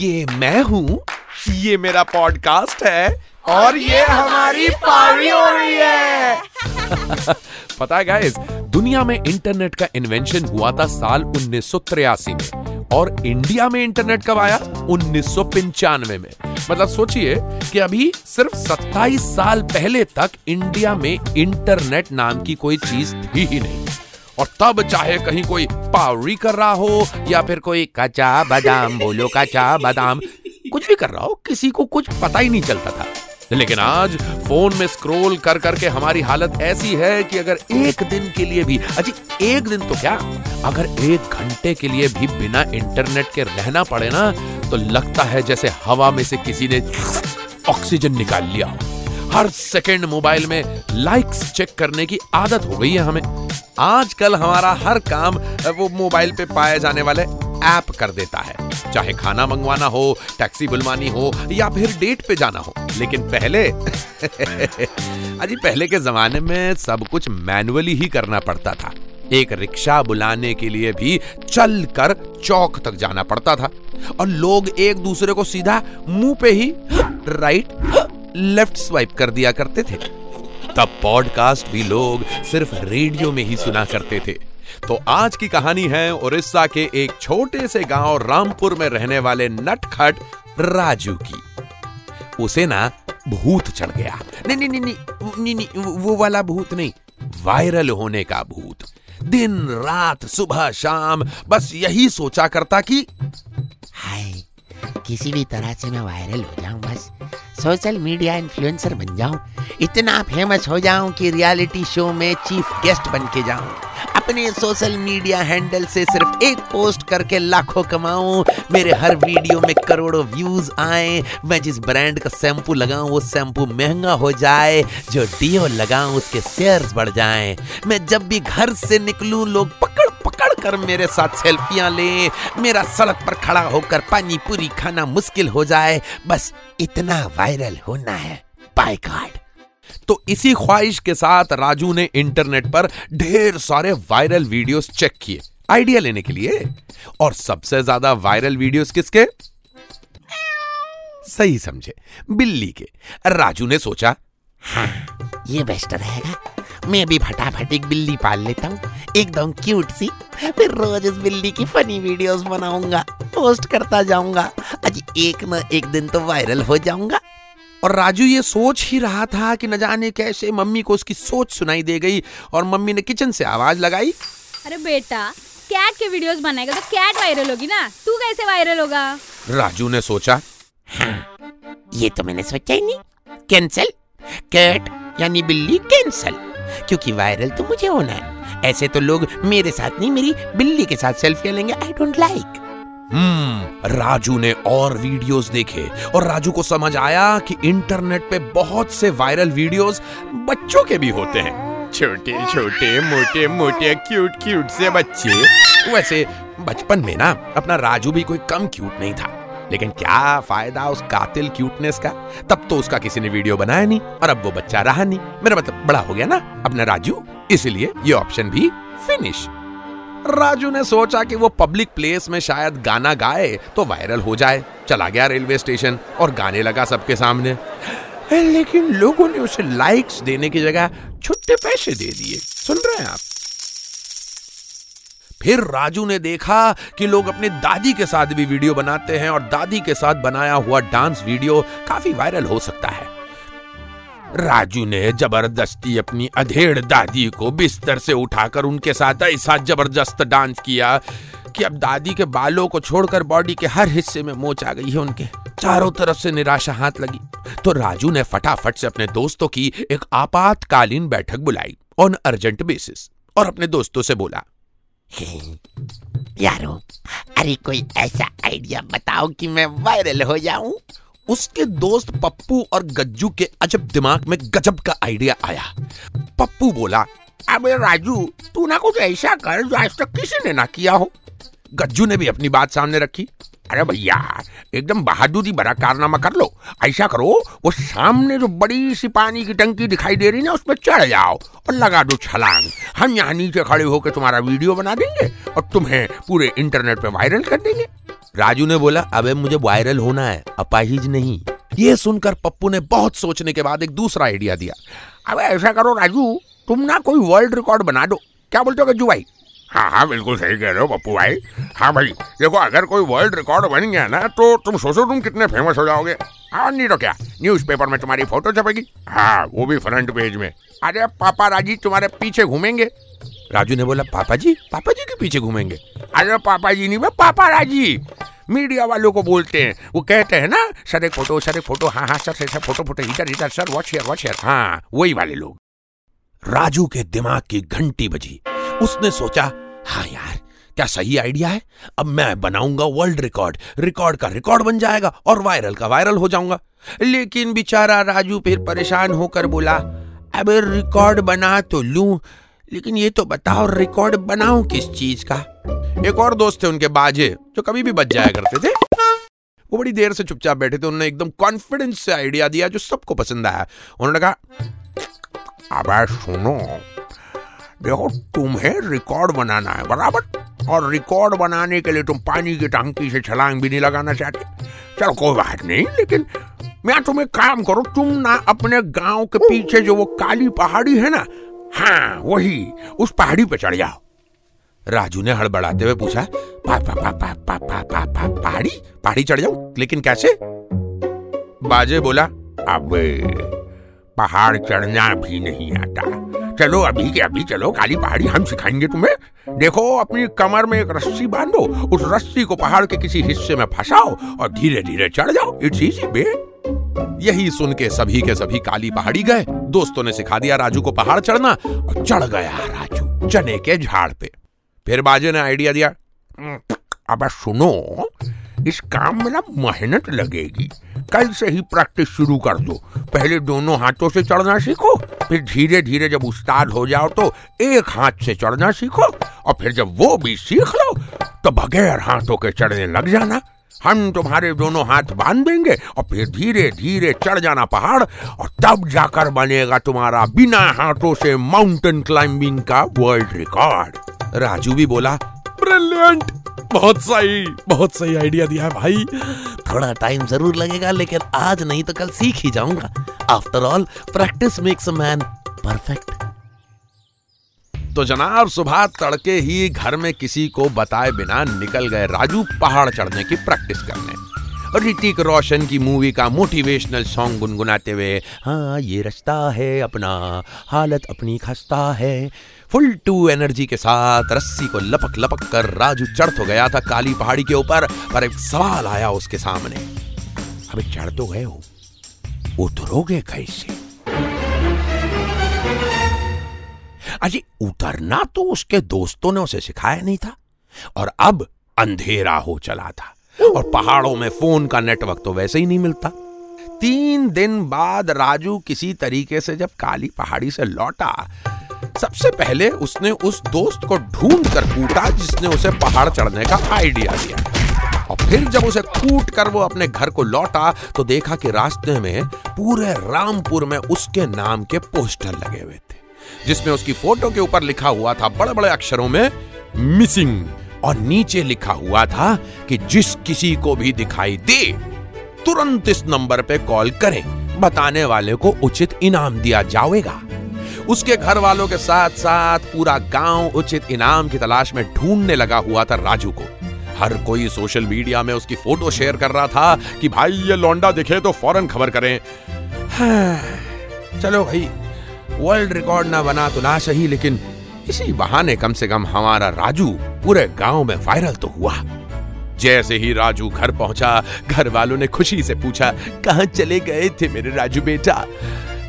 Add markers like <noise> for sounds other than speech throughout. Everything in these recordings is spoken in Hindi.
ये मैं हूँ। ये मेरा पॉडकास्ट है। और ये हमारी पार्टी हो रही है। <laughs> पता है गाइस दुनिया में इंटरनेट का इन्वेंशन हुआ था साल 1983 में। और इंडिया में इंटरनेट कब आया? उन्नीस सौ पंचानवे में। मतलब सोचिए कि अभी सिर्फ़ 27 साल पहले तक इंडिया में इंटरनेट नाम की कोई चीज़ थी ही नहीं। और तब चाहे कहीं कोई पावरी कर रहा हो या फिर कोई कच्चा बादाम, बोलो कच्चा बादाम, कुछ भी कर रहा हो, किसी को कुछ पता ही नहीं चलता था। लेकिन आज फ़ोन में स्क्रॉल कर करके हमारी हालत ऐसी है कि अगर एक दिन के लिए भी, अजी, एक दिन तो क्या? अगर एक घंटे के लिए भी बिना इंटरनेट के रहना पड़े ना तो लगता है जैसे हवा में से किसी ने ऑक्सीजन निकाल लिया हर सेकंड मोबाइल में लाइक्स चेक करने की आदत हो गई है हमें। आजकल हमारा हर काम वो मोबाइल पे पाए जाने वाले ऐप कर देता है। चाहे खाना मंगवाना हो, टैक्सी बुलवानी हो, या फिर डेट पे जाना हो। लेकिन पहले, <laughs> अजी पहले के जमाने में सब कुछ मैनुअली ही करना पड़ता था। एक रिक्शा बुलाने के लिए भी चल कर चौक तक जाना पड़ता था। और लोग एक दूसरे को सीधा मुँह पे ही राइट लेफ़्ट स्वाइप कर दिया करते थे। तब पॉडकास्ट भी लोग सिर्फ़ रेडियो में ही सुना करते थे। तो आज की कहानी है उड़ीसा के एक छोटे से गाँव रामपुर में रहने वाले नटखट राजू की। उसे ना भूत चढ़ गया। नहीं नहीं नहीं नहीं नहीं वो वाला भूत नहीं, वायरल होने का भूत। दिन, रात, सुबह, शाम, बस यही सोचा करता कि, हाय किसी भी तरह से मैं वायरल हो जाऊँ, बस सोशल मीडिया इन्फ्लुएंसर बन जाऊँ। इतना फ़ेमस हो जाऊँ कि रियलिटी शो में चीफ गेस्ट बन के जाऊँ। अपने सोशल मीडिया हैंडल से सिर्फ़ एक पोस्ट करके लाखों कमाऊं। मेरे हर वीडियो में करोड़ों व्यूज़ आए। मैं जिस ब्रांड का शैम्पू लगाऊँ, वो शैम्पू महँगा हो जाए। जो डीओ लगाऊँ, उसके शेयर्स बढ़ जाएँ। मैं जब भी घर से निकलूं, लोग पकड़ पकड़ कर मेरे साथ सेल्फियाँ लें। मेरा सड़क पर खड़ा होकर पानी पूरी खाना मुश्किल हो जाए। बस इतना वायरल होना है। बाय कार्ड तो इसी ख्वाहिश के साथ राजू ने इंटरनेट पर ढेर सारे वायरल वीडियोस चेक किए। आइडिया लेने के लिए। और सबसे ज़्यादा वायरल वीडियोस किसके? सही समझे। बिल्ली के। राजू ने सोचा हाँ ये बेस्ट रहेगा। मैं भी फटाफट एक बिल्ली पाल लेता हूँ। एकदम क्यूट सी। फिर रोज इस बिल्ली की फनी वीडियोस बनाऊँगा पोस्ट करता जाऊँगा। आज एक न एक दिन तो वायरल हो जाऊँगा। और राजू ये सोच ही रहा था कि न जाने कैसे मम्मी को उसकी सोच सुनाई दे गई और मम्मी ने किचन से आवाज़ लगाई। अरे बेटा कैट के वीडियोस बनाएगा तो कैट वायरल होगी ना? तू कैसे वायरल होगा? राजू ने सोचा हाँ ये तो मैंने सोचा ही नहीं। कैंसल कैट यानी बिल्ली कैंसल क्योंकि वायरल तो मुझे होना है। ऐसे तो लोग मेरे साथ नहीं, मेरी बिल्ली के साथ सेल्फी लेंगे। I don't like hmm Raju ने और वीडियोस देखे और राजू को समझ आया कि इंटरनेट पे बहुत से वायरल वीडियोस बच्चों के भी होते हैं। छोटे छोटे, मोटे मोटे क्यूट क्यूट से बच्चे। वैसे बचपन में ना, अपना राजू भी कोई कम क्यूट नहीं था। लेकिन क्या फ़ायदा उस कातिल क्यूटनेस का? तब तो उसका किसी ने वीडियो बनाया नहीं, और अब वो बच्चा रहा नहीं। मेरा मतलब बड़ा हो गया ना? अपना राजू, इसलिए ये ऑप्शन भी फिनिश राजू ने सोचा कि वो पब्लिक प्लेस में शायद गाना गाए तो वायरल हो जाए। चला गया रेलवे स्टेशन और गाने लगा सबके सामने। लेकिन लोगों ने उसे लाइक्स देने की जगह छुट्टे पैसे दे दिए। सुन रहे हैं आप? फिर राजू ने देखा कि लोग अपने दादी के साथ भी वीडियो बनाते हैं और दादी के साथ बनाया हुआ डांस वीडियो काफ़ी वायरल हो सकता है। राजू ने ज़बरदस्ती अपनी अधेड़ दादी को बिस्तर से उठाकर उनके साथ ऐसा ज़बरदस्त डांस किया कि अब दादी के बालों को छोड़कर बॉडी के हर हिस्से में मोच आ गई है उनके। चारों तरफ़ से निराशा हाथ लगी। तो राजू ने फटाफट से अपने दोस्तों की एक आपातकालीन बैठक बुलाई ऑन अर्जेंट बेसिस और अपने दोस्तों से बोला यारो, अरे कोई ऐसा आइडिया बताओ कि मैं वायरल हो जाऊँ? उसके दोस्त पप्पू और गज्जू के अजब दिमाग में गजब का आइडिया आया। पप्पू बोला, अबे राजू, तू ना कुछ ऐसा कर जो आज तक किसी ने ना किया हो। गज्जू ने भी अपनी बात सामने रखी। अरे भैया, एकदम बहादुरी भरा कारनामा कर लो। ऐसा करो, वो सामने जो बड़ी सी पानी की टंकी दिखाई दे रही ना, उसमें चढ़ जाओ और लगा दो छलांग। हम यहाँ नीचे खड़े होकर तुम्हारा वीडियो बना देंगे और तुम्हें पूरे इंटरनेट पे वायरल कर देंगे। राजू ने बोला, अबे, मुझे वायरल होना है, अपाहिज नहीं। ये सुनकर पप्पू ने बहुत सोचने के बाद एक दूसरा आइडिया दिया। अब, ऐसा करो राजू, तुम ना कोई वर्ल्ड रिकॉर्ड बना दो। क्या बोलते हो गज्जू भाई? हाँ हाँ बिल्कुल सही कह रहे हो, पप्पू भाई। हाँ भाई, देखो, अगर कोई वर्ल्ड रिकॉर्ड बन गया ना तो तुम सोचो तुम कितने फ़ेमस हो जाओगे। हाँ नहीं तो क्या न्यूज़पेपर में तुम्हारी फ़ोटो छपेगी। हाँ वो भी फ्रंट पेज में। अरे, पापा राज़ी, तुम्हारे पीछे घूमेंगे। राजू ने बोला, पापा जी पापा जी के पीछे घूमेंगे। अरे, पापा जी नहीं पापा राज़ी। मीडिया वालों को बोलते हैं, वो कहते हैं ना, सर, एक फ़ोटो सर, एक फ़ोटो हाँ हाँ सर सर फ़ोटो फ़ोटो इधर इधर, sir watch share watch share हाँ वही वाले लोग। राजू के दिमाग की घंटी बजी। उसने सोचा हाँ यार, क्या सही आइडिया है? अब मैं बनाऊँगा वर्ल्ड रिकॉर्ड रिकॉर्ड का रिकॉर्ड बन जाएगा और वायरल का वायरल हो जाऊँगा. लेकिन बेचारा राजू फिर परेशान होकर बोला, अबे रिकॉर्ड बना तो लूँ, लेकिन ये तो बताओ रिकॉर्ड बनाऊँ किस चीज़ का? एक और दोस्त थे उनके बाजे, जो कभी भी बच जाया करते थे। वो बड़ी देर से चुपचाप बैठे थे, उन्होंने एकदम कॉन्फिडेंस से आइडिया दिया जो सबको पसंद आया। उन्होंने कहा, अब सुनो देखो तुम्हें रिकॉर्ड बनाना है बराबर? और रिकॉर्ड बनाने के लिए तुम पानी की टंकी से छलांग भी नहीं लगाना चाहते। चलो कोई बात नहीं लेकिन मैं तुम्हें काम करो तुम ना अपने गाँव के पीछे जो वो काली पहाड़ी है ना हाँ वही उस पहाड़ी पे चढ़ जाओ। राजू ने हड़बड़ाते हुए पूछा पा, पा, पा, पा, पहाड़ी? पहाड़ी चढ़ जाऊँ? लेकिन कैसे? बाजे बोला अब पहाड़ चढ़ना भी नहीं आता। चलो, अभी के, अभी चलो, काली पहाड़ी हम सिखाएँगे तुम्हें। देखो, अपनी कमर में एक रस्सी बांधो, उस रस्सी को पहाड़ के किसी हिस्से में फंसाओ और धीरे धीरे चढ़ जाओ। इट्स इजी बे यही सुन के सभी के सभी काली पहाड़ी गए। दोस्तों ने सिखा दिया राजू को पहाड़ चढ़ना और चढ़ गया राजू, चने के झाड़ पे। फिर बाजे ने आइडिया दिया। अब सुनो, इस काम में ना मेहनत लगेगी। कल से ही प्रैक्टिस शुरू कर दो। पहले दोनों हाथों से चढ़ना सीखो, फिर धीरे धीरे जब उस्ताद हो जाओ तो एक हाथ से चढ़ना सीखो, और फिर जब वो भी सीख लो तो बगैर हाथों के चढ़ने लग जाना। हम तुम्हारे दोनों हाथ बाँध देंगे और फिर धीरे धीरे चढ़ जाना पहाड़, और तब जाकर बनेगा तुम्हारा बिना हाथों से माउंटेन क्लाइंबिंग का वर्ल्ड रिकॉर्ड राजू भी बोला ब्रिलियंट बहुत सही बहुत सही आइडिया दिया है भाई। थोड़ा टाइम ज़रूर लगेगा लेकिन आज नहीं तो कल सीख ही जाऊँगा। After all practice makes a man perfect तो जनाब सुबह तड़के ही घर में किसी को बताए बिना निकल गए राजू पहाड़ चढ़ने की प्रैक्टिस करने। ऋतिक रोशन की मूवी का मोटिवेशनल सॉन्ग गुनगुनाते हुए हाँ ये रास्ता है अपना, हालत अपनी खस्ता है। फुल टू एनर्जी के साथ रस्सी को लपक लपक कर राजू चढ़ तो गया था काली पहाड़ी के ऊपर, पर एक सवाल आया उसके सामने। अबे चढ़ तो गए हो, उतरोगे कैसे? अजी उतरना तो उसके दोस्तों ने उसे सिखाया नहीं था, और अब अंधेरा हो चला था। और पहाड़ों में फ़ोन का नेटवर्क तो वैसे ही नहीं मिलता। तीन दिन बाद राजू किसी तरीके से जब काली पहाड़ी से लौटा, सबसे पहले उसने उस दोस्त को ढूंढ कर कूटा जिसने उसे पहाड़ चढ़ने का आइडिया दिया। और फिर जब उसे कूट कर वो अपने घर को लौटा तो देखा कि रास्ते में पूरे रामपुर में उसके नाम के पोस्टर लगे हुए थे, जिसमें उसकी फ़ोटो के ऊपर लिखा हुआ था बड़े बड़े अक्षरों में, मिसिंग। और नीचे लिखा हुआ था कि जिस किसी को भी दिखाई दे तुरंत इस नंबर पे कॉल करें। बताने वाले को उचित इनाम दिया जाएगा। उसके घर वालों के साथ साथ पूरा गाँव उचित इनाम की तलाश में ढूँढने लगा हुआ था राजू को। हर कोई सोशल मीडिया में उसकी फ़ोटो शेयर कर रहा था कि भाई ये लौंडा दिखे तो फ़ौरन खबर करें। हाँ, चलो भाई वर्ल्ड रिकॉर्ड ना बना तो ना सही लेकिन इसी बहाने कम से कम हमारा राजू पूरे गाँव में वायरल तो हुआ। जैसे ही राजू घर पहुँचा घर वालों ने खुशी से पूछा, कहाँ चले गए थे मेरे राजू बेटा?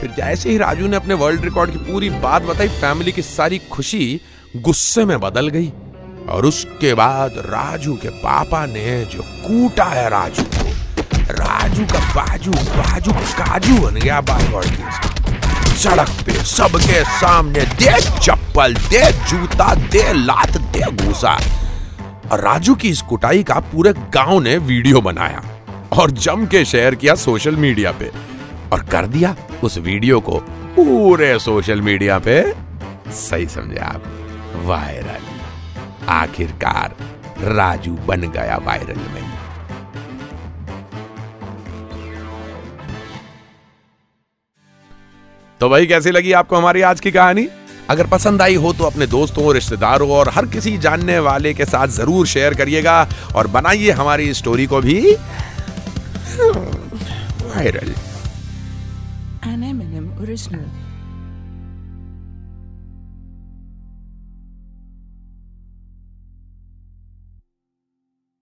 फिर जैसे ही राजू ने अपने वर्ल्ड रिकॉर्ड की पूरी बात बताई फैमिली की सारी खुशी गुस्से में बदल गई। और उसके बाद राजू के पापा ने जो कूटा है राजू को, राजू का बाजू बाजू काजू बन गया की सड़क पे सबके सामने दे चप्पल, दे जूता, दे लात, दे घूसा। और राजू की इस कुटाई का पूरे गाँव ने वीडियो बनाया और जम के शेयर किया सोशल मीडिया पे और कर दिया उस वीडियो को पूरे सोशल मीडिया पे। सही समझे आप? वायरल। आखिरकार राजू बन गया वायरल में। तो भाई कैसी लगी आपको हमारी आज की कहानी? अगर पसंद आई हो तो अपने दोस्तों रिश्तेदारों और हर किसी जानने वाले के साथ ज़रूर शेयर करिएगा और बनाइए हमारी स्टोरी को भी। वायरल। Eminem original.